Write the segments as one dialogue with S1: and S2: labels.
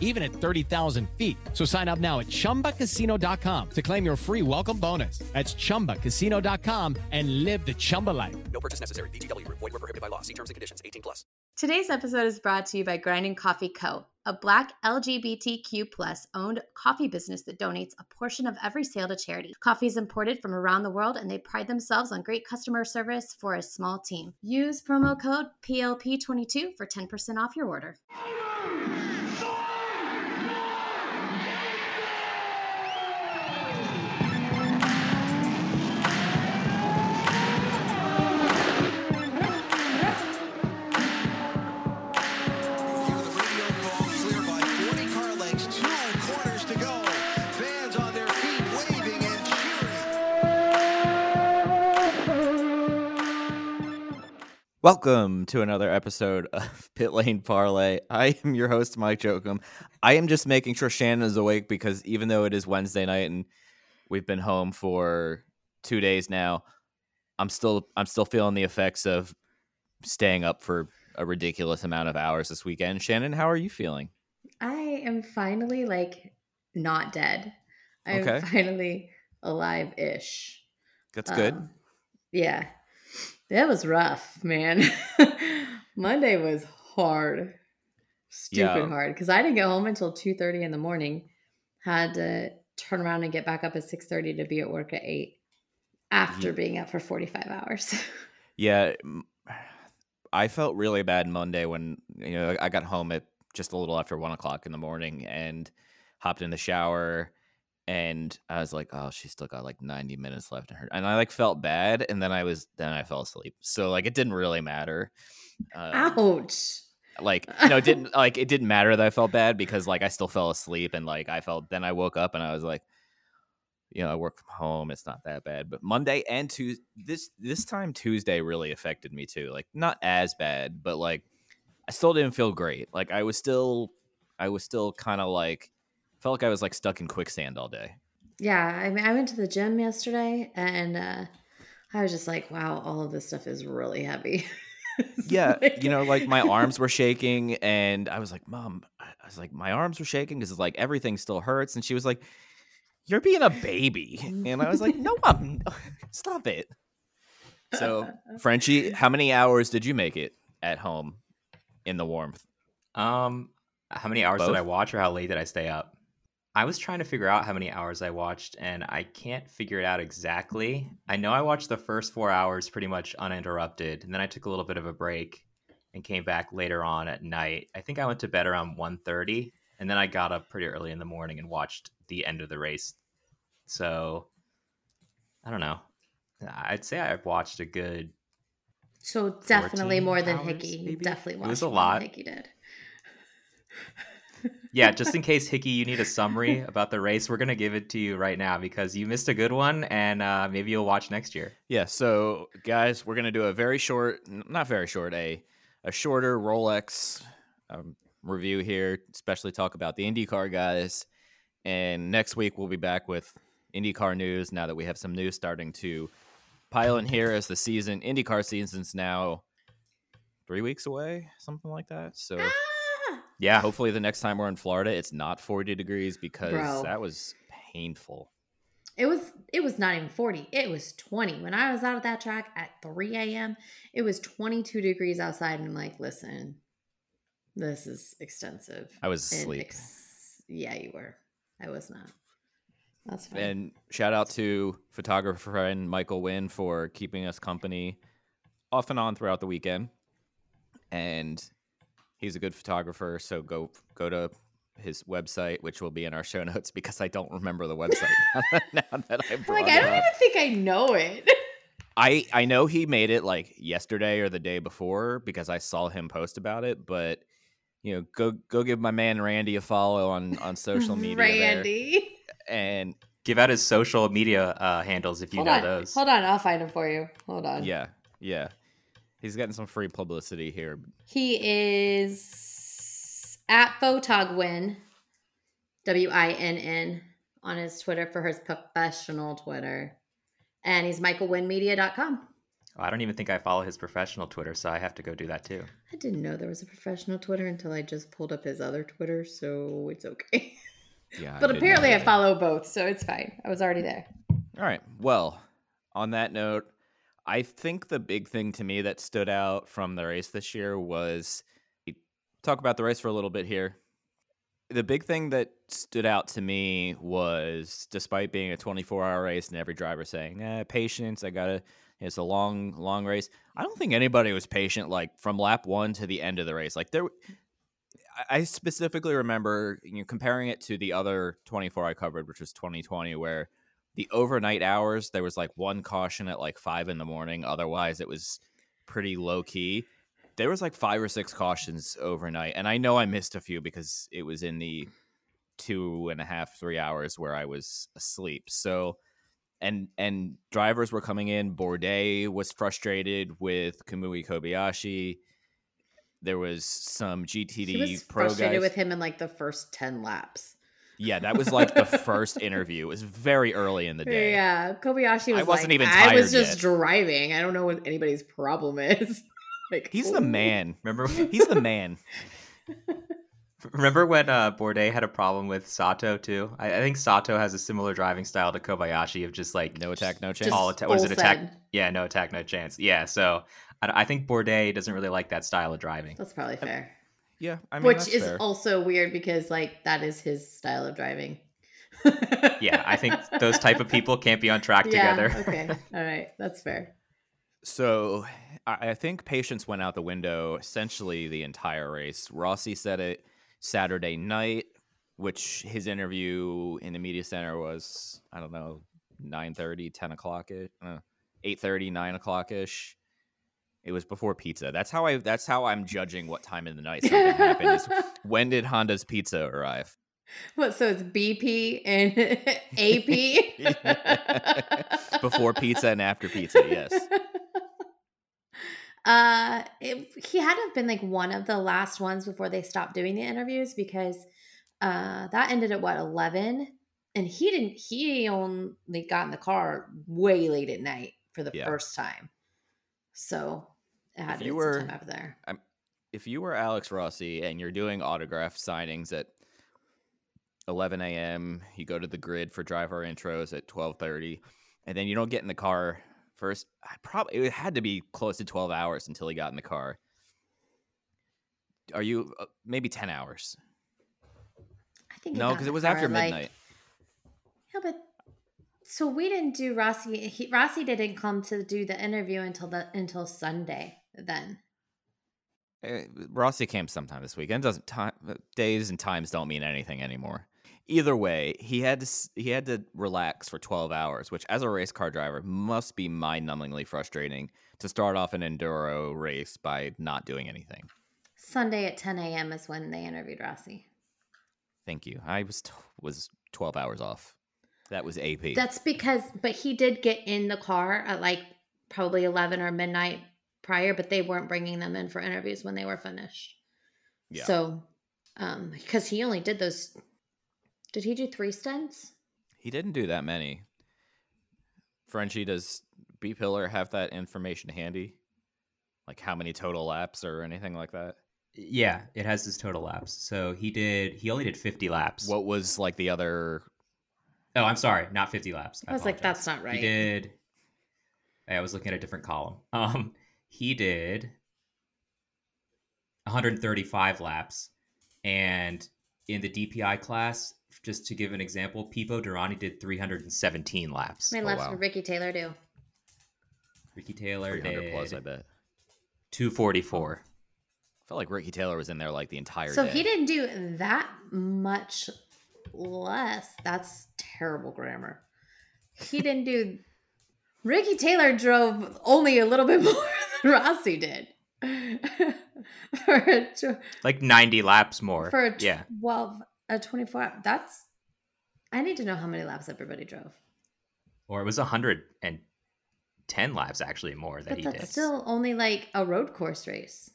S1: even at 30,000 feet. So sign up now at chumbacasino.com to claim your free welcome bonus. That's chumbacasino.com and live the Chumba life.
S2: No purchase necessary. VGW Group. Void were prohibited by law. See terms and conditions. 18 plus.
S3: Today's episode is brought to you by Grinding Coffee Co., a black LGBTQ plus owned coffee business that donates a portion of every sale to charity. Coffee is imported from around the world and they pride themselves on great customer service for a small team. Use promo code PLP22 for 10% off your order.
S4: Welcome to another episode of Pit Lane Parlay. I am your host, Mike Jokum. I am just making sure Shannon is awake because even though it is Wednesday night and we've been home for two days now, I'm still I'm still feeling the effects of staying up for a ridiculous amount of hours this weekend. Shannon, how are you feeling?
S3: I am finally like not dead. I'm
S4: Okay.
S3: finally alive ish.
S4: That's good.
S3: Um, yeah. That was rough, man. Monday was hard. Stupid
S4: Yeah.
S3: hard. Because I didn't get home until 2.30 in the morning. Had to turn around and get back up at 6.30 to be at work at 8 after
S4: Ye-
S3: being up for 45 hours.
S4: Yeah, I felt really bad Monday when you know I got home at just a little after one o'clock in the morning and hopped in the shower, and I was like, "Oh, she's still got like ninety minutes left in her," and I like felt bad, and then I was then I fell asleep. So like it didn't really matter. Um,
S3: Ouch.
S4: like you know, it didn't like it didn't matter that I felt bad because like I still fell asleep and like I felt then I woke up and I was like, you know, I work from home. It's not that bad. But Monday and Tuesday, this this time Tuesday really affected me too. Like not as bad, but like I still didn't feel great. Like I was still, I was still kind of like felt like I was like stuck in quicksand all day.
S3: Yeah, I mean, I went to the gym yesterday and uh, I was just like, wow, all of this stuff is really heavy.
S4: Yeah,
S3: like-
S4: you know, like my arms were shaking, and I was like, "Mom," I I was like, "My arms were shaking because it's like everything still hurts," and she was like, "You're being a baby," and I was like, "No, I'm stop it." So, Frenchie, how many hours did you make it at home in the warmth?
S5: Um, how many hours did I watch, or how late did I stay up? I was trying to figure out how many hours I watched, and I can't figure it out exactly. I know I watched the first four hours pretty much uninterrupted, and then I took a little bit of a break and came back later on at night. I think I went to bed around 1.30, and then I got up pretty early in the morning and watched the end of the race. So, I don't know. I'd say I've watched a good
S3: So definitely more than
S5: hours,
S3: Hickey.
S5: maybe?
S3: Definitely
S5: It
S3: watched
S5: was a
S3: more than
S5: lot.
S3: Hickey did.
S5: Yeah, just in case Hickey, you need a summary about the race, we're gonna give it to you right now because you missed a good one, and uh, maybe you'll watch next year.
S4: Yeah, so guys, we're gonna do a very short, not very short, a a shorter Rolex um, review here, especially talk about the IndyCar guys. And next week we'll be back with IndyCar news. Now that we have some news starting to pile in here as the season IndyCar season's now three weeks away, something like that. So
S3: Ah!
S5: Yeah,
S4: hopefully the next time we're in Florida, it's not forty degrees because
S3: Bro.
S4: that was painful.
S3: It was it was not even 40. It was 20. When I was out at that track at 3 a.m., it was 22 degrees outside. And I'm like, listen, this is extensive.
S4: I was asleep.
S3: ex- yeah, you were. I was not. That's fine.
S4: And shout out to photographer friend Michael Wynn for keeping us company off and on throughout the weekend. And he's a good photographer, so go go to his website, which will be in our show notes because I don't remember the website now that I
S3: I'm
S4: brought
S3: like, I don't
S4: up.
S3: even think I know it.
S4: I I know he made it like yesterday or the day before because I saw him post about it, but you know, go go give my man Randy a follow on on social media there.
S3: Randy.
S4: and
S5: give out his social media uh, handles if you
S3: Hold
S5: know
S3: on.
S5: those.
S3: Hold on. I'll find him for you. Hold on.
S4: yeah, yeah. He's getting some free publicity here.
S3: He is at Photogwin, W I N N, on his Twitter for his professional Twitter. And he's michaelwinmedia.com.
S5: Oh, I don't even think I follow his professional Twitter, so I have to go do that too.
S3: I didn't know there was a professional Twitter until I just pulled up his other Twitter, so it's okay.
S4: Yeah,
S3: but
S4: didn't
S3: apparently I follow both, so it's fine. I was already there.
S4: All right. Well, on that note, I think the big thing to me that stood out from the race this year was talk about the race for a little bit here. The big thing that stood out to me was despite being a 24 hour race and every driver saying, eh, patience, I got to, it's a long, long race. I don't think anybody was patient like from lap one to the end of the race. Like there, I- specifically remember you know, comparing it to the other 24 I covered, which was 2020, where the overnight hours there was like one caution at like five in the morning. Otherwise, it was pretty low key. There was like five or six cautions overnight, and I know I missed a few because it was in the two and a half, three hours where I was asleep. So, and and drivers were coming in. Bourdais was frustrated with Kamui Kobayashi. There was some GTD
S3: He was
S4: pro
S3: frustrated
S4: guys.
S3: with him in like the first 10 laps.
S4: Yeah, that was like the first interview. It was very early in the day.
S3: Yeah, Kobayashi was
S4: I wasn't
S3: like,
S4: even
S3: I was just
S4: yet."
S3: driving. I don't know what anybody's problem is. like
S4: He's the man.
S5: Remember?
S4: He's the man.
S5: Remember when uh, Bourdais had a problem with Sato too? I, I think Sato has a similar driving style to Kobayashi of just like
S4: No attack, no chance.
S3: Just
S5: all attack. Was it attack?
S3: send.
S5: Yeah, no attack, no chance. Yeah, so I, I think Bourdais doesn't really like that style of driving.
S3: That's probably fair.
S4: Yeah, I mean,
S3: Which
S4: that's
S3: is
S4: fair.
S3: also weird because like that is his style of driving.
S5: Yeah, I think those type of people can't be on track
S3: Yeah,
S5: together.
S3: okay. All right. That's fair.
S4: So I I think patience went out the window essentially the entire race. Rossi said it Saturday night, which his interview in the media center was, I don't know, 9 10 o'clock, uh, 8 9 o'clock ish. It was before pizza. That's how I. That's how I'm judging what time of the night something happened. Is when did Honda's pizza arrive?
S3: What so it's BP and AP?
S4: Before pizza and after pizza. Yes.
S3: Uh, it, he had to have been like one of the last ones before they stopped doing the interviews because uh that ended at what eleven, and he didn't. He only got in the car way late at night for the
S4: Yeah.
S3: first time, so
S4: If you were-
S3: up there.
S4: if you were Alex Rossi and you're doing autograph signings at 11 a.m., you go to the grid for driver intros at 12:30, and then you don't get in the car first. I probably it had to be close to 12 hours until he got in the car. Are you uh, maybe 10 hours?
S3: I think
S4: No, because it was after
S3: like-
S4: midnight.
S3: Yeah, but so we didn't do Rossi. He, Rossi didn't come to do the interview until the until Sunday. Then
S4: Eh, Rossi came sometime this weekend. Doesn't time days and times don't mean anything anymore. Either way, he had to he had to relax for 12 hours, which as a race car driver must be mind-numbingly frustrating to start off an enduro race by not doing anything.
S3: Sunday at 10 a.m. is when they interviewed Rossi.
S4: Thank you. I was t- was 12 hours off. That was AP.
S3: That's because, but he did get in the car at like probably 11 or midnight prior, but they weren't bringing them in for interviews when they were finished.
S4: Yeah.
S3: So, um, because he only did those, did he do three stints?
S4: he didn't do that many. Frenchie, does B Pillar have that information handy? Like how many total laps or anything like that?
S5: Yeah, it has his total laps. So he did. He only did 50 laps.
S4: What was like the other
S5: Oh, I'm sorry, not 50 laps.
S3: I was like, that's not right.
S5: He did. I was looking at a different column. Um, he did 135 laps, and in the DPI class, just to give an example, Pipo Derani did 317 laps.
S3: How many
S4: Oh,
S3: laps
S4: wow.
S3: did Ricky Taylor do?
S5: Ricky Taylor
S4: 300
S5: did
S4: plus, I bet.
S5: 244.
S4: I felt like Ricky Taylor was in there like the entire day.
S3: So
S4: day.
S3: he didn't do that much less. That's terrible grammar. He didn't do. Ricky Taylor drove only a little bit more than Rossi did. for a, tw-
S5: Like 90 laps more.
S3: for a
S5: yeah.
S3: 12, a 24 hour. That's. I need to know how many laps everybody drove.
S5: Or it was 110 10 laps actually more that
S3: But
S5: he
S3: that's
S5: did.
S3: still only like a road course race.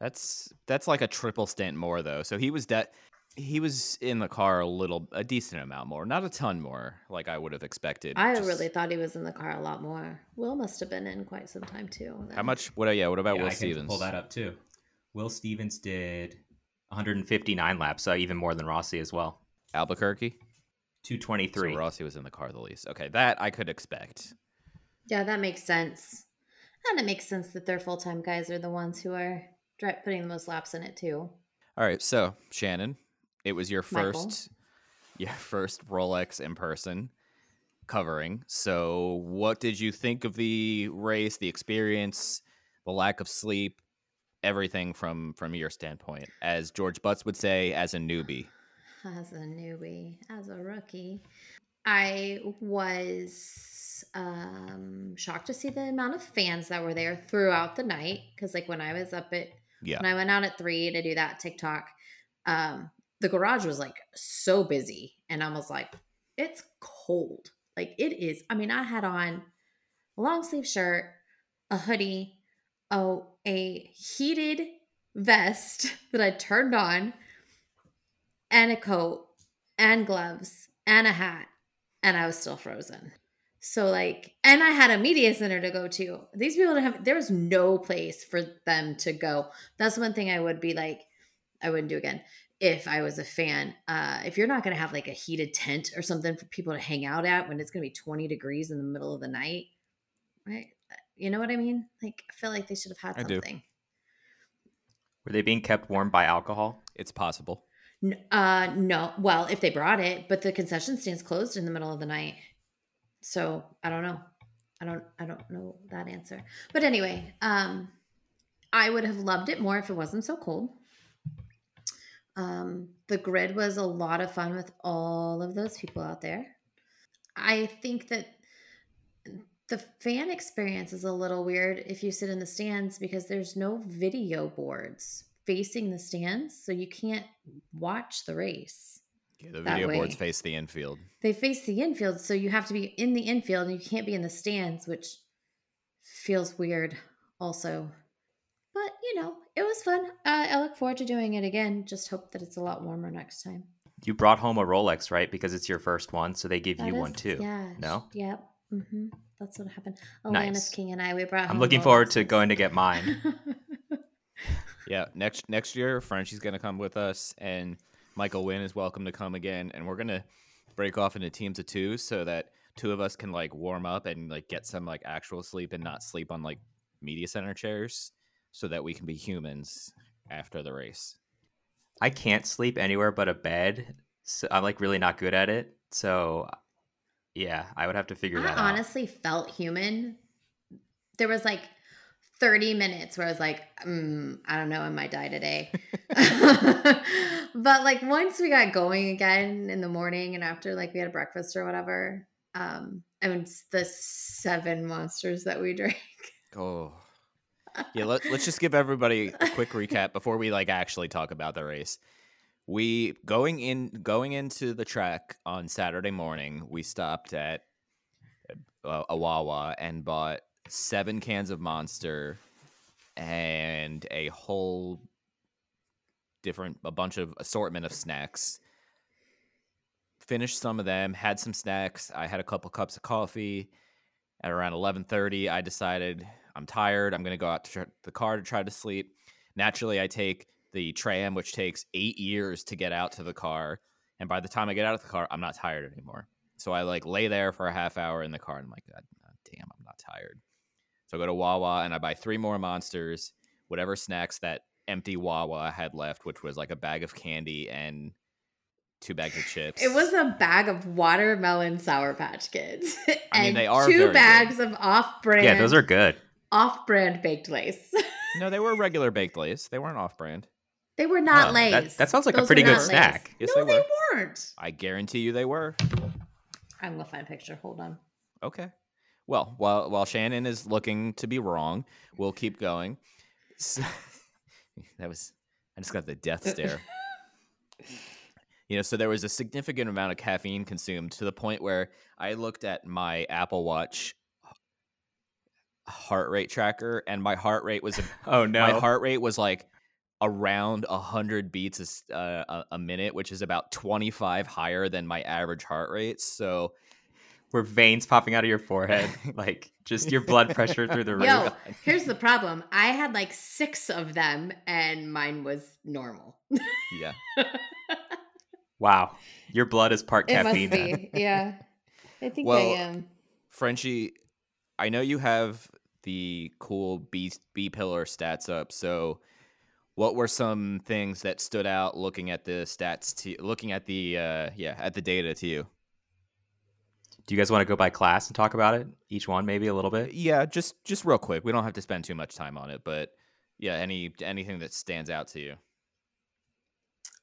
S4: That's that's like a triple stint more though. So he was de- he was in the car a little a decent amount more, not a ton more like I would have expected.
S3: I
S4: Just-
S3: really thought he was in the car a lot more. Will must have been in quite some time too.
S4: How much what yeah, what about
S5: Yeah,
S4: Will
S5: I can
S4: Stevens?
S5: pull that up too. Will Stevens did 159 laps, so even more than Rossi as well.
S4: Albuquerque?
S5: 223.
S4: So Rossi was in the car the least. Okay, that I could expect.
S3: Yeah, that makes sense. And it makes sense that their full time guys are the ones who are putting the most laps in it too.
S4: All right, so Shannon, it was your
S3: Michael.
S4: first your first Rolex in person covering. So what did you think of the race, the experience, the lack of sleep, everything from from your standpoint? As George Butts would say, as a newbie.
S3: As a newbie, as a rookie, I was um, shocked to see the amount of fans that were there throughout the night. Because, like, when I was up at
S4: Yeah.
S3: when I went out at three to do that TikTok, um, the garage was like so busy, and I was like, "It's cold. Like it is." I mean, I had on a long sleeve shirt, a hoodie, oh, a heated vest that I turned on, and a coat, and gloves, and a hat, and I was still frozen. So like, and I had a media center to go to. These people have. There was no place for them to go. That's one thing I would be like, I wouldn't do again if I was a fan. Uh, if you're not going to have like a heated tent or something for people to hang out at when it's going to be 20 degrees in the middle of the night, right? You know what I mean? Like, I feel like they should have had
S4: I do.
S3: something.
S5: Were they being kept warm by alcohol?
S4: It's possible.
S3: Uh, no. Well, if they brought it, but the concession stands closed in the middle of the night. So I don't know. I don't. I don't know that answer. But anyway, um, I would have loved it more if it wasn't so cold. Um, the grid was a lot of fun with all of those people out there. I think that the fan experience is a little weird if you sit in the stands because there's no video boards facing the stands, so you can't watch the race.
S4: Yeah, the video boards face the infield.
S3: They face the infield, so you have to be in the infield and you can't be in the stands, which feels weird also. But you know, it was fun. Uh, I look forward to doing it again. Just hope that it's a lot warmer next time.
S5: You brought home a Rolex, right? Because it's your first one, so they give you
S3: That
S5: one too.
S3: Yeah.
S5: No?
S3: Yep. hmm That's what happened.
S5: Nice.
S3: King and I, we brought.
S5: I'm
S3: home
S5: looking forward to going to get mine.
S4: Yeah, next next year, Frenchie's gonna come with us, and Michael Wynn is welcome to come again, and we're gonna break off into teams of two so that two of us can like warm up and like get some like actual sleep and not sleep on like media center chairs, so that we can be humans after the race.
S5: I can't sleep anywhere but a bed. So I'm like really not good at it. So yeah, I would have to figure
S3: I
S5: that out.
S3: honestly felt human. There was like 30 minutes where I was like, mm, I don't know, I might die today. but like once we got going again in the morning and after like we had breakfast or whatever, um, I mean it's the seven monsters that we drank.
S4: Oh, yeah. Let, let's just give everybody a quick recap before we like actually talk about the race. We going in going into the track on Saturday morning. We stopped at uh, a Wawa and bought seven cans of Monster and a whole different a bunch of assortment of snacks. Finished some of them, had some snacks. I had a couple cups of coffee. At around 11:30, I decided I'm tired. I'm going to go out to tr- the car to try to sleep. Naturally, I take the tram, which takes eight years to get out to the car. And by the time I get out of the car, I'm not tired anymore. So I like lay there for a half hour in the car, and I'm like, God, God damn, I'm not tired. So I go to Wawa and I buy three more monsters, whatever snacks that empty Wawa had left, which was like a bag of candy and two bags of chips.
S3: It was a bag of watermelon Sour Patch Kids.
S4: I mean,
S3: and
S4: they are
S3: two
S4: very good.
S3: bags of off-brand.
S5: yeah, those are good.
S3: Off-brand baked lace.
S4: no, they were regular baked lays. They weren't off-brand.
S3: they were not
S5: Oh,
S3: Lay's.
S5: that- that sounds like a pretty good snack.
S4: Yes,
S3: no,
S4: they
S3: they,
S4: were.
S3: weren't.
S4: I guarantee you they were.
S3: I'm gonna find a picture. Hold on.
S4: Okay. Well, while while Shannon is looking to be wrong, we'll keep going. So- that was I just got the death uh, stare. you know, so there was a significant amount of caffeine consumed to the point where I looked at my Apple Watch heart rate tracker, and my heart rate was a-
S5: Oh no.
S4: my heart rate was like around 100 beats a s- uh, a, a minute, which is about 25 higher than my average heart rate. So
S5: Were veins popping out of your forehead? like just your blood pressure through the roof.
S3: Yo, here's the problem. I had like six of them, and mine was normal.
S4: yeah,
S5: Wow. Your blood is part
S3: it
S5: caffeine.
S3: must be. Yeah, I think
S4: Well,
S3: I am.
S4: Frenchie, I know you have the cool B B pillar stats up. So, what were some things that stood out looking at the stats to looking at the uh yeah at the data to you?
S5: Do you guys want to go by class and talk about it? Each one, maybe a little bit.
S4: Yeah, just just real quick. We don't have to spend too much time on it, but yeah, any anything that stands out to you.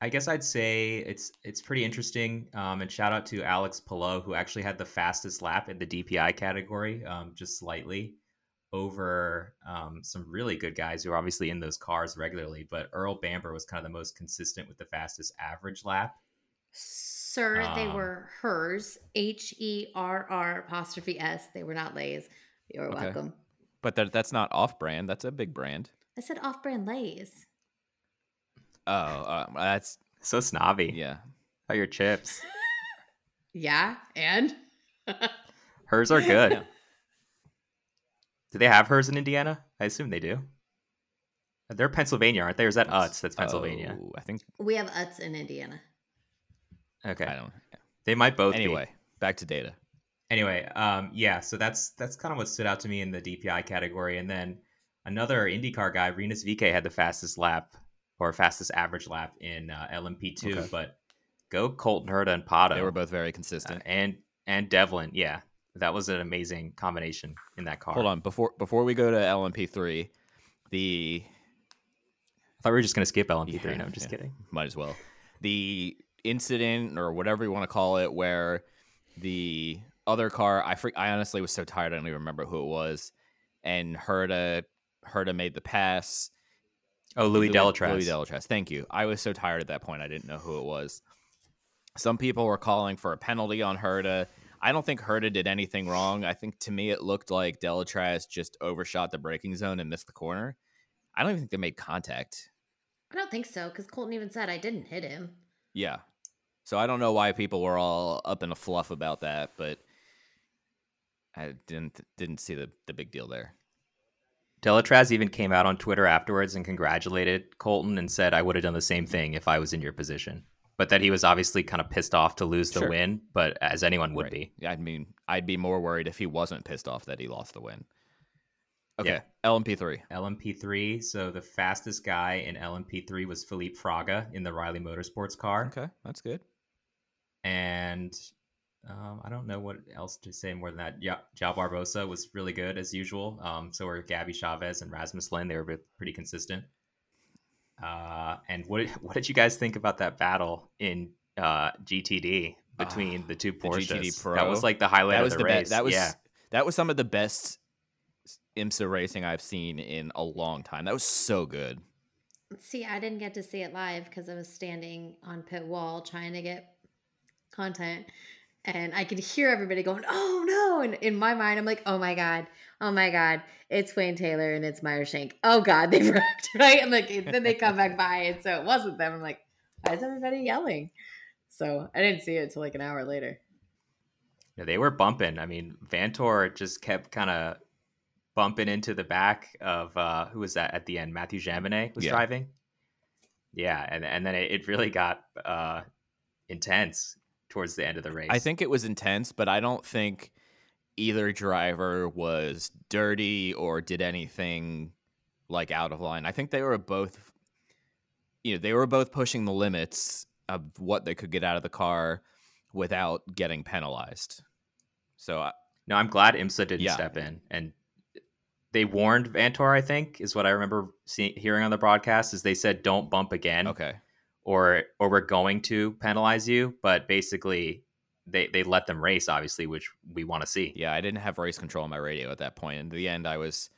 S5: I guess I'd say it's it's pretty interesting. Um, and shout out to Alex Palou, who actually had the fastest lap in the DPI category, um, just slightly over um, some really good guys who are obviously in those cars regularly. But Earl Bamber was kind of the most consistent with the fastest average lap.
S3: Sir, they
S5: um,
S3: were Herr's. H E R R apostrophe S. They were not Lay's. You're
S4: Okay.
S3: welcome.
S4: But that, that's not off brand. That's a big brand.
S3: I said off brand Lay's.
S4: Oh, uh, that's
S5: So snobby.
S4: yeah.
S5: How your chips?
S3: Yeah, and
S5: Herr's are good.
S4: Yeah.
S5: Do they have Herr's in Indiana? I assume they do. They're Pennsylvania, aren't they? Or is that Utz? That's Pennsylvania.
S4: Oh, I think
S3: we have Utz in Indiana.
S5: Okay.
S4: I don't.
S5: They might both be.
S4: Anyway, back to data.
S5: anyway um yeah so that's that's kind of what stood out to me in the dpi category and then another indycar guy rinus veekay had the fastest lap or fastest average lap in uh, lmp2
S4: Okay.
S5: but go colton herta and pato
S4: They were both very
S5: uh,
S4: consistent.
S5: and and devlin yeah that was an amazing combination in that car
S4: Hold on before before we go to LMP3, the
S5: i thought we were just going to skip lmp3
S4: Yeah,
S5: no i'm just
S4: yeah.
S5: kidding
S4: might as well. The incident or whatever you want to call it, where the other car, I I honestly was so tired I don't even remember who it was, and Herta Herta made the pass.
S5: Oh louis delétraz
S4: Louis Delétraz. Thank you. I was so tired at that point I didn't know who it was. Some people were calling for a penalty on Herta. I don't think Herta did anything wrong. I think to me it looked like Delétraz just overshot the braking zone and missed the corner. I don't even think they made contact.
S3: I don't think so, because Colton even said I didn't hit him.
S4: Yeah. So I don't know why people were all up in a fluff about that, but I didn't didn't see the, the big deal there.
S5: Delatraz even came out on twitter afterwards and congratulated colton and said i would have done the same thing if i was in your position but that he was obviously kind of pissed off to lose the
S4: Sure.
S5: win but as anyone would
S4: Right.
S5: be
S4: Yeah, I mean, I'd be more worried if he wasn't pissed off that he lost the win. Okay,
S5: Yeah.
S4: LMP3.
S5: LMP3. So the fastest guy in LMP3 was Felipe Fraga in the Riley Motorsports car.
S4: Okay, that's good.
S5: And um, I don't know what else to say more than that. Yeah, João Barbosa was really good as usual. Um, so were Gabby Chaves and Rasmus Lindh. They were pretty consistent. Uh, and what what did you guys think about that battle in uh, GTD between
S4: Ah,
S5: the two
S4: the
S5: Porsches?
S4: GTD
S5: That was like the highlight
S4: that
S5: of the,
S4: the
S5: race.
S4: best. That was
S5: yeah.
S4: that was some of the best IMSA racing I've seen in a long time. That was so good.
S3: See, I didn't get to see it live because I was standing on pit wall trying to get content. And I could hear everybody going, oh no. And in my mind, I'm like, oh my God, oh my God, it's Wayne Taylor and it's Meyer Shank. Oh God, they wrecked, right? I'm like, then they come back by. And so it wasn't them. I'm like, why is everybody yelling? So I didn't see it until like an hour later.
S5: Yeah, they were bumping. I mean, Vanthoor just kept kind of bumping into the back of uh, who was that at the end? Mathieu Jaminet was
S4: Yeah.
S5: driving. Yeah, and and then it, it really got uh, intense towards the end of the race.
S4: I think it was intense, but I don't think either driver was dirty or did anything like out of line. I think they were both you know, they were both pushing the limits of what they could get out of the car without getting penalized. So I-
S5: no, I'm glad IMSA didn't
S4: Yeah.
S5: step in and. They warned Vanthoor, I think, is what I remember seeing, hearing on the broadcast. Is they said, "Don't bump again."
S4: okay.
S5: Or or we're going to penalize you but basically they they let them race obviously which we want to see
S4: Yeah, I didn't have race control on my radio at that point. In the end I was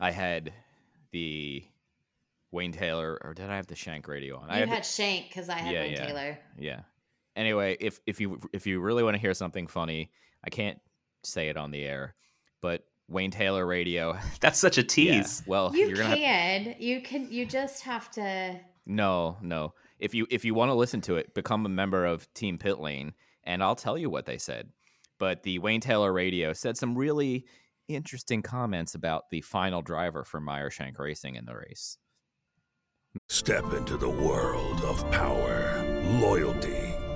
S4: I had the Wayne Taylor or did I have the Shank radio on? I
S3: You
S4: had the-
S3: Shank because I had
S4: Yeah,
S3: Wayne
S4: yeah.
S3: Taylor.
S4: Yeah. Anyway, if if you if you really want to hear something funny, I can't say it on the air, but Wayne Taylor Radio.
S5: That's such a
S4: Yeah,
S5: tease.
S4: Well,
S3: You
S4: you're gonna have
S3: can. You can. You just have to.
S4: No, no. If you if you want to listen to it, become a member of Team Pit Lane, and I'll tell you what they said. But the Wayne Taylor Radio said some really interesting comments about the final driver for Meyershank Racing in the race.
S6: Step into the world of power, loyalty,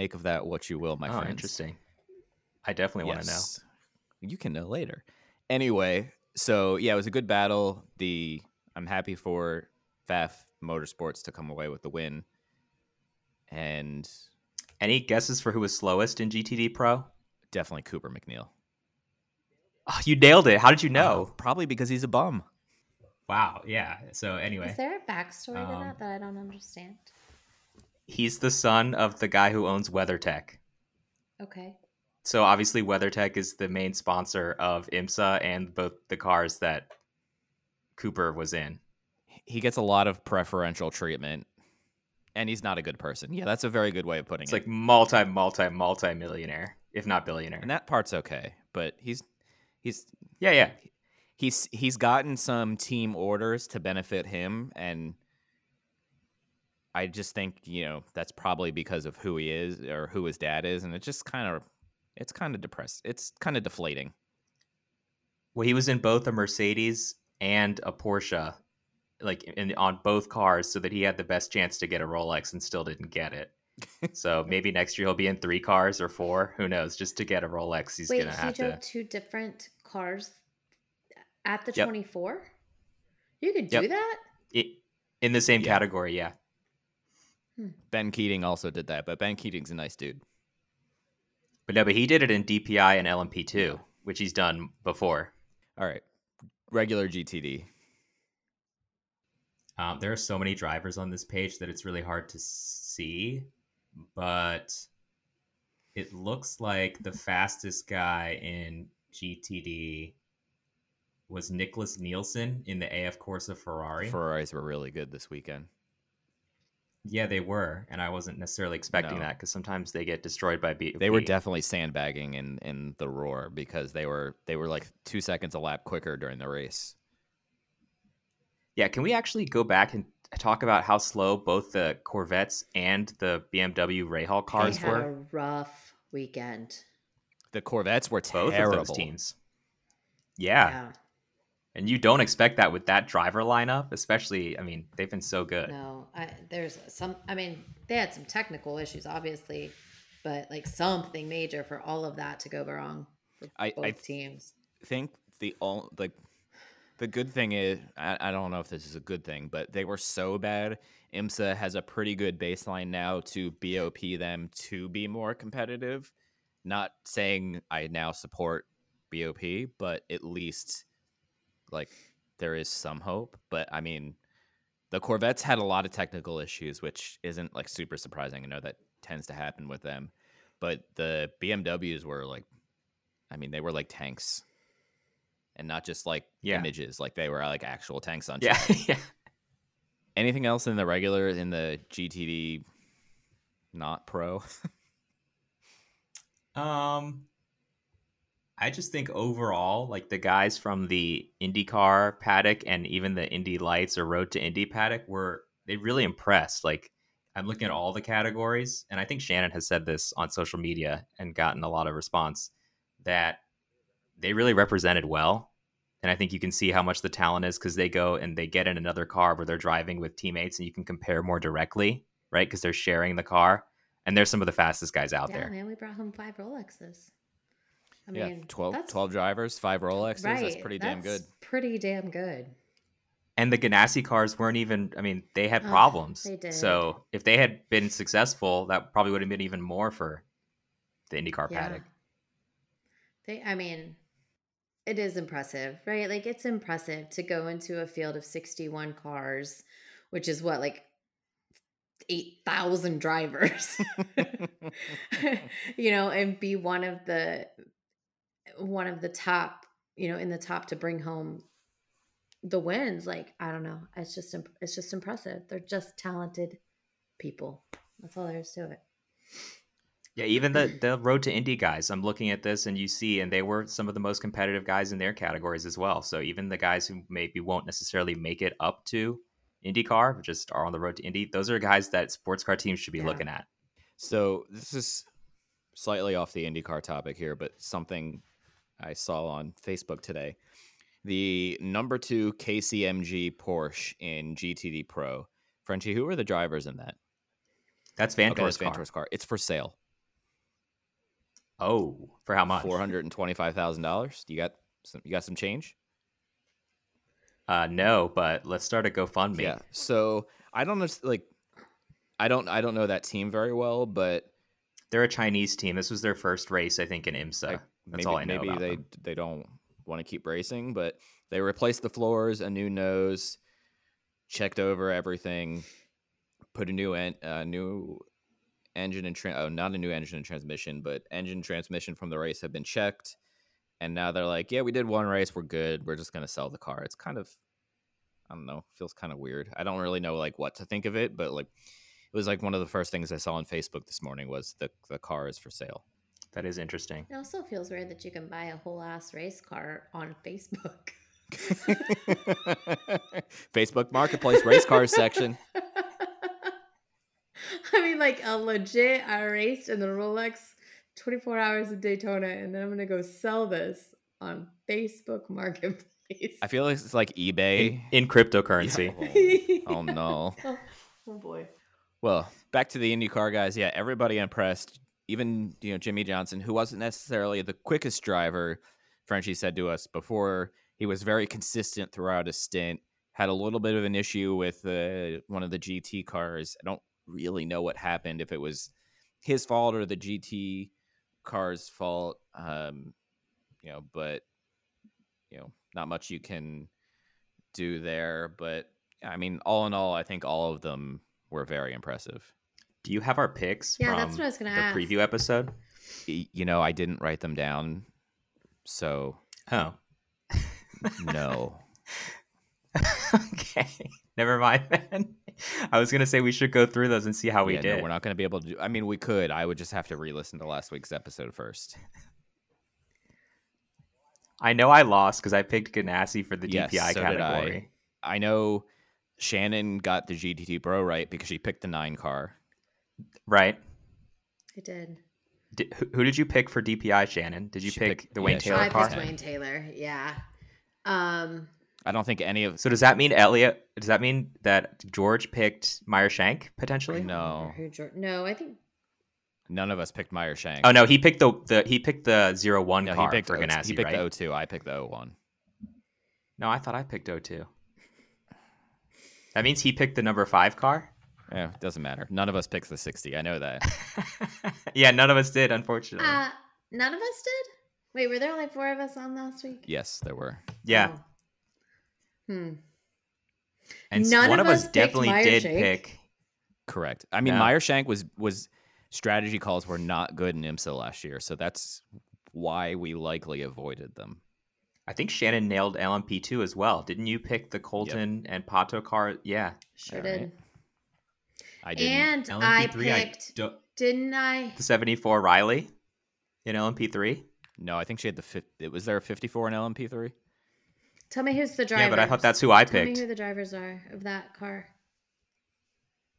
S4: Make of that what you will, my
S5: oh,
S4: friends.
S5: interesting. I definitely want to know.
S4: You can know later. Anyway, so yeah, it was a good battle. The I'm happy for Pfaff Motorsports to come away with the win. And
S5: Any guesses for who was slowest in GTD Pro?
S4: definitely Cooper MacNeil.
S5: Oh, you nailed it. How did you know?
S4: Uh, probably because he's a bum.
S5: Wow. Yeah. So anyway,
S3: Is there a backstory to
S5: Um,
S3: that that I don't understand?
S5: He's the son of the guy who owns WeatherTech.
S3: Okay.
S5: So obviously, WeatherTech is the main sponsor of IMSA and both the cars that Cooper was in.
S4: He gets a lot of preferential treatment. And he's not a good person. Yeah, that's a very good way of putting
S5: It's
S4: it.
S5: It's like multi, multi, multi millionaire, if not billionaire.
S4: and that part's okay, but he's he's
S5: yeah, yeah.
S4: he's he's gotten some team orders to benefit him and I just think, you know, that's probably because of who he is or who his dad is and it just kind of it's kind of depressed. It's kind of deflating.
S5: Well, he was in both a Mercedes and a Porsche, like in on both cars, so that he had the best chance to get a Rolex and still didn't get it. so maybe next year he'll be in three cars or four. Who knows? Just to get a Rolex, he's
S3: Wait,
S5: gonna
S3: he
S5: have
S3: drove
S5: to.
S3: two different cars at the
S5: Yep.
S3: 24? You could
S5: Yep.
S3: do that?
S5: i- in the same
S4: Yeah.
S5: category, yeah.
S4: Ben Keating also did that, but Ben Keating's a nice dude.
S5: But no, but he did it in DPI and LMP two, which he's done before.
S4: All right. Regular GTD.
S5: Um, there are so many drivers on this page that it's really hard to see, but it looks like the fastest guy in GTD was Nicklas Nielsen in the AF Corsa Ferrari.
S4: Ferraris were really good this weekend.
S5: Yeah, they were, and I wasn't necessarily expecting
S4: No.
S5: that because sometimes they get destroyed by B.
S4: They were definitely sandbagging in in the roar because they were they were like 2 seconds a lap quicker during the race.
S5: Yeah, can we actually go back and talk about how slow both the Corvettes and the BMW Rahal cars
S3: they had
S5: were?
S3: a rough weekend.
S4: The Corvettes were
S5: Both
S4: terrible.
S5: of those teams. Yeah. And you don't expect that with that driver lineup, especially. I mean, they've been so good.
S3: No, I, there's some. I mean, they had some technical issues, obviously, but like something major for all of that to go wrong for
S4: I-
S3: both
S4: I-
S3: teams.
S4: think the all like the good thing is I, I don't know if this is a good thing, but they were so bad. IMSA has a pretty good baseline now to BOP them to be more competitive. Not saying I now support BOP, but at least like there is some hope. But I mean, the Corvettes had a lot of technical issues, which isn't like super surprising. I know that tends to happen with them, but the BMWs were like I mean, they were like tanks, and not just like
S5: Yeah.
S4: images. Like they were like actual tanks on.
S5: Yeah, yeah.
S4: Anything else in the regular in the GTD, not pro?
S5: Um, I just think overall, like the guys from the IndyCar paddock and even the Indy Lights or Road to Indy paddock were they really impressed. Like I'm looking at mm-hmm. all the categories, and I think Shannon has said this on social media and gotten a lot of response that they really represented well. And I think you can see how much the talent is because they go and they get in another car where they're driving with teammates, and you can compare more directly, right? Because they're sharing the car, and they're some of the fastest guys out there.
S3: yeah,
S5: there.
S3: man, we brought home five Rolexes. I
S4: yeah,
S3: mean,
S4: 12, 12 drivers, five Rolexes.
S3: right.
S4: That's pretty damn good.
S3: Pretty damn good.
S5: And the Ganassi cars weren't even, I mean, they had
S3: Ugh,
S5: problems.
S3: they did.
S5: So if they had been successful, that probably would have been even more for the IndyCar
S3: Yeah.
S5: paddock.
S3: They, I mean, it is impressive, right? Like it's impressive to go into a field of 61 cars, which is what, like 8,000 drivers, you know, and be one of the, one of the top, you know, in the top to bring home the wins. Like, I don't know. It's just, imp- it's just impressive. They're just talented people. That's all there is to it.
S5: Yeah, even the, the Road to Indy guys, I'm looking at this and you see, and they were some of the most competitive guys in their categories as well. So even the guys who maybe won't necessarily make it up to IndyCar, but just are on the road to Indy, those are guys that sports car teams should be
S3: Yeah.
S5: looking at.
S4: So this is slightly off the IndyCar topic here, but something I saw on Facebook today. The number two KCMG Porsche in GTD Pro. Frenchie, who are the drivers in that?
S5: That's
S4: Okay,
S5: Vanthoor's
S4: that's
S5: car.
S4: Vanthoor's car. It's for sale.
S5: Oh, for how much?
S4: Four hundred and twenty-five thousand dollars. You got some? You got some change?
S5: Uh, no, but let's start a GoFundMe.
S4: Yeah. So I don't know. Like, I don't. I don't know that team very well, but
S5: They're a Chinese team. This was their first race, I think, in IMSA. That's
S4: maybe,
S5: all I know
S4: maybe they
S5: them.
S4: they don't want to keep racing, but they replaced the floors, a new nose, checked over everything, put a new en- uh, new engine and tra- oh, not a new engine and transmission, but engine transmission from the race have been checked, and now they're like, yeah, we did one race, we're good, we're just gonna sell the car. It's kind of I don't know, feels kind of weird. I don't really know like what to think of it, but like it was like one of the first things I saw on Facebook this morning was the the car is for sale.
S5: That is interesting.
S3: It also feels weird that you can buy a whole ass race car on Facebook.
S4: Facebook Marketplace race cars section.
S3: I mean, like a legit, I raced in the Rolex 24 hours of Daytona, and then I'm gonna go sell this on Facebook Marketplace.
S4: I feel like it's like eBay.
S5: In, in cryptocurrency.
S4: Oh, oh, no.
S3: oh, oh boy.
S4: Well, back to the IndyCar guys. Yeah, everybody impressed. Even you know Jimmie Johnson, who wasn't necessarily the quickest driver. Frenchie said to us before he was very consistent throughout his stint. Had a little bit of an issue with uh, one of the GT cars. I don't really know what happened. If it was his fault or the GT car's fault. Um, you know, but you know, not much you can do there. But I mean, all in all, I think all of them were very impressive.
S5: Do you have our picks
S3: Yeah,
S5: from
S3: that's what I was gonna
S5: the
S3: ask.
S5: preview episode?
S4: You know, I didn't write them down, so
S5: Oh.
S4: no.
S5: okay. Never mind then. I was gonna say we should go through those and see how we
S4: Yeah,
S5: did.
S4: No, we're not going to be able to do. I mean, we could. I would just have to re-listen to last week's episode first.
S5: I know I lost because I picked Ganassi for the
S4: Yes,
S5: DPI
S4: so did I.
S5: category.
S4: I know Shannon got the GTD Pro right because she picked the nine car.
S5: Right.
S3: I did.
S5: Did, who, who did you pick for DPI, Shannon? Did you
S4: She
S5: pick
S4: picked-
S5: the Wayne
S4: she
S5: Taylor
S3: I
S5: car?
S3: picked Wayne Taylor. Yeah. Um.
S4: I don't think any of
S5: So does that mean Elliot? Does that mean that George picked Meyer Shank potentially?
S3: I don't remember
S4: No.
S3: Who, Geor- no, I think
S4: none of us picked Meyer Shank.
S5: Oh no, he picked the, the he picked the zero one
S4: No,
S5: car
S4: he picked
S5: for
S4: O-
S5: Ganassi,
S4: He picked
S5: right?
S4: the 02. I picked the 01.
S5: No, I thought I picked 02. That means he picked the number five car.
S4: Yeah, it doesn't matter. None of us picked the 60. I know that.
S5: yeah, none of us did, unfortunately.
S3: uh, none of us did. Wait, were there only four of us on last week?
S4: yes, there were.
S5: yeah,
S3: Oh. Hmm.
S5: and
S3: none
S5: one
S3: of
S5: of
S3: us
S5: us definitely
S3: Meyer
S5: did
S3: Shank.
S5: pick.
S4: Correct. I mean,
S5: No.
S4: Meyer Shank was was strategy calls were not good in IMSA last year, so that's why we likely avoided them.
S5: I think Shannon nailed LMP2 as well. Didn't you pick the Colton and Pato car? Yeah.
S3: Sure
S4: All
S3: did.
S4: Right. I didn't.
S3: And I
S5: LMP3, I
S3: picked,
S5: don't-
S3: didn't I?
S5: The 74 Riley in LMP3.
S4: no, I think she had the fif- it was there a 54 in LMP3.
S3: Tell me who's the driver.
S5: Yeah, but I thought that's who I picked.
S3: Tell me
S5: picked.
S3: who the drivers are of that car.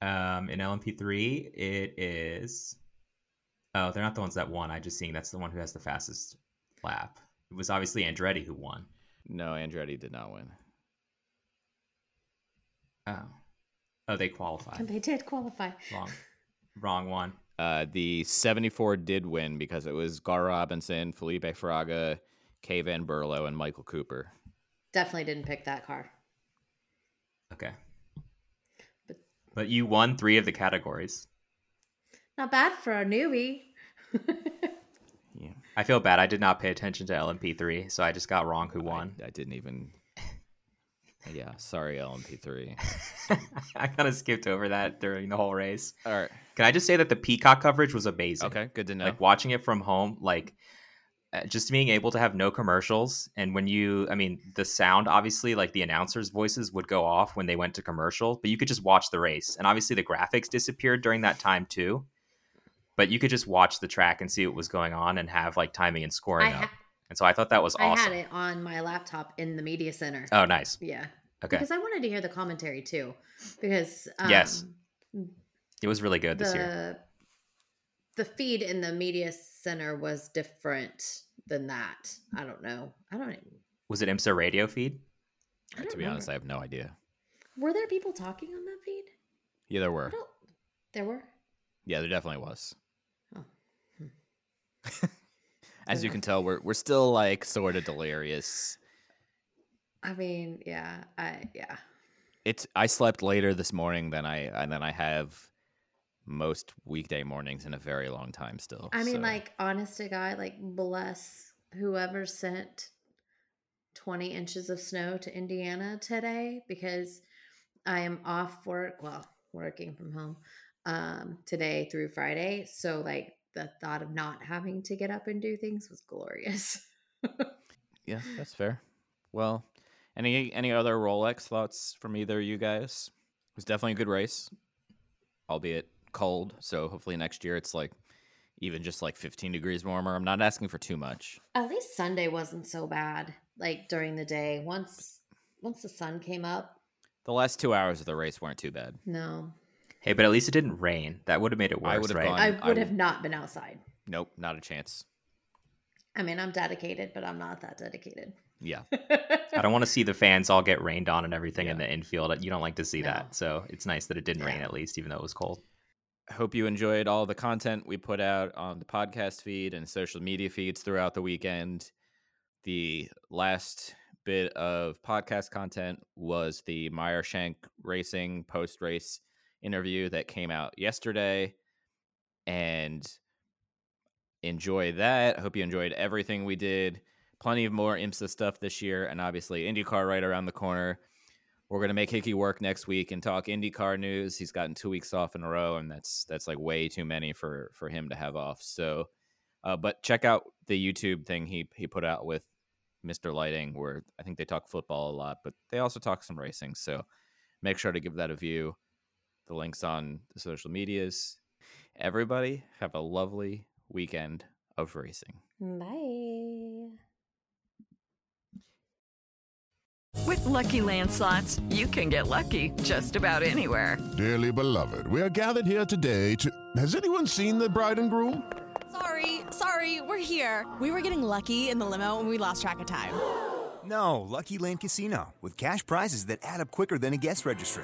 S5: Um, in LMP3, it is. Oh, they're not the ones that won. I just seeing that's the one who has the fastest lap. It was obviously Andretti who won.
S4: No, Andretti did not win.
S5: Oh, oh, they qualified.
S3: They did qualify.
S5: Wrong, wrong one.
S4: Uh, the 74 did win because it was Gar Robinson, Felipe Fraga, Kay Van Berlo, and Michael Cooper.
S3: Definitely didn't pick that car.
S5: Okay,
S3: But-
S5: but you won three of the categories.
S3: Not bad for a newbie.
S4: Yeah,
S5: I feel bad. I did not pay attention to LMP3, so I just got wrong who won.
S4: I, I didn't even. Yeah, sorry, LMP3.
S5: I kind of skipped over that during the whole race.
S4: All right.
S5: Can I just say that the Peacock coverage was amazing?
S4: Okay, good to know.
S5: Like watching it from home, like uh, just being able to have no commercials. And when you, I mean, the sound, obviously, like the announcers' voices would go off when they went to commercial, but you could just watch the race. And obviously, the graphics disappeared during that time too. But you could just watch the track and see what was going on and have like timing and scoring
S3: I
S5: up.
S3: ha-
S5: And so I thought that was awesome.
S3: I had it on my laptop in the media center.
S5: Oh, nice.
S3: Yeah.
S5: Okay.
S3: Because I wanted to hear the commentary too. Because um,
S5: Yes. It was really good this year.
S3: the feed in the media center was different than that. I don't know. I don't.
S5: Was it IMSA radio feed?
S3: I don't
S4: to be honest, I have no idea.
S3: Were there people talking on that feed?
S4: Yeah, there were.
S3: There were.
S4: Yeah, there definitely was.
S3: Oh.
S4: As you can tell, we're we're still like sort of delirious.
S3: I mean, yeah. I yeah.
S4: It's I slept later this morning than I and then I have most weekday mornings in a very long time still.
S3: I mean,
S4: so-
S3: like, honest to God, like, bless whoever sent 20 inches of snow to Indiana today because I am off work, well, working from home um, today through Friday. So, like, the thought of not having to get up and do things was glorious.
S4: Yeah, that's fair. Well, any any other Rolex thoughts from either of you guys? It was definitely a good race, albeit cold. So hopefully next year it's like even just like 15 degrees warmer. I'm not asking for too much.
S3: At least Sunday wasn't so bad, like, during the day. Once once the sun came up,
S4: The last two hours of the race weren't too bad.
S3: no.
S5: Hey, but at least it didn't rain. That would have made it worse,
S4: I
S5: worse,
S4: would've
S5: right?
S4: gone-
S3: I
S4: I
S3: would
S4: w-
S3: have not been outside.
S4: Nope, not a chance.
S3: I mean, I'm dedicated, but I'm not that dedicated.
S4: Yeah.
S5: I don't want to see the fans all get rained on and everything in the infield. You don't like to see
S3: No.
S5: that. So it's nice that it didn't rain at least, even though it was cold.
S4: I hope you enjoyed all the content we put out on the podcast feed and social media feeds throughout the weekend. The last bit of podcast content was the Meyer Shank Racing post race interview that came out yesterday. And enjoy that. I hope you enjoyed everything we did. Plenty of more IMSA stuff this year, and obviously IndyCar right around the corner. We're gonna make Hickey work next week and talk IndyCar news. He's gotten two weeks off in a row, and that's that's like way too many for for him to have off. So, uh, but check out the YouTube thing he he put out with Mr. Lighting, where I think they talk football a lot, but they also talk some racing. So, make sure to give that a view. The links on the social medias. Everybody have a lovely weekend of racing.
S3: Bye.
S7: With Lucky Land slots, you can get lucky just about anywhere.
S8: Dearly beloved, we are gathered here today to. Has anyone seen the bride and groom?
S9: Sorry, sorry, we're here. We were getting lucky in the limo and we lost track of time.
S10: No, Lucky Land Casino, with cash prizes that add up quicker than a guest registry.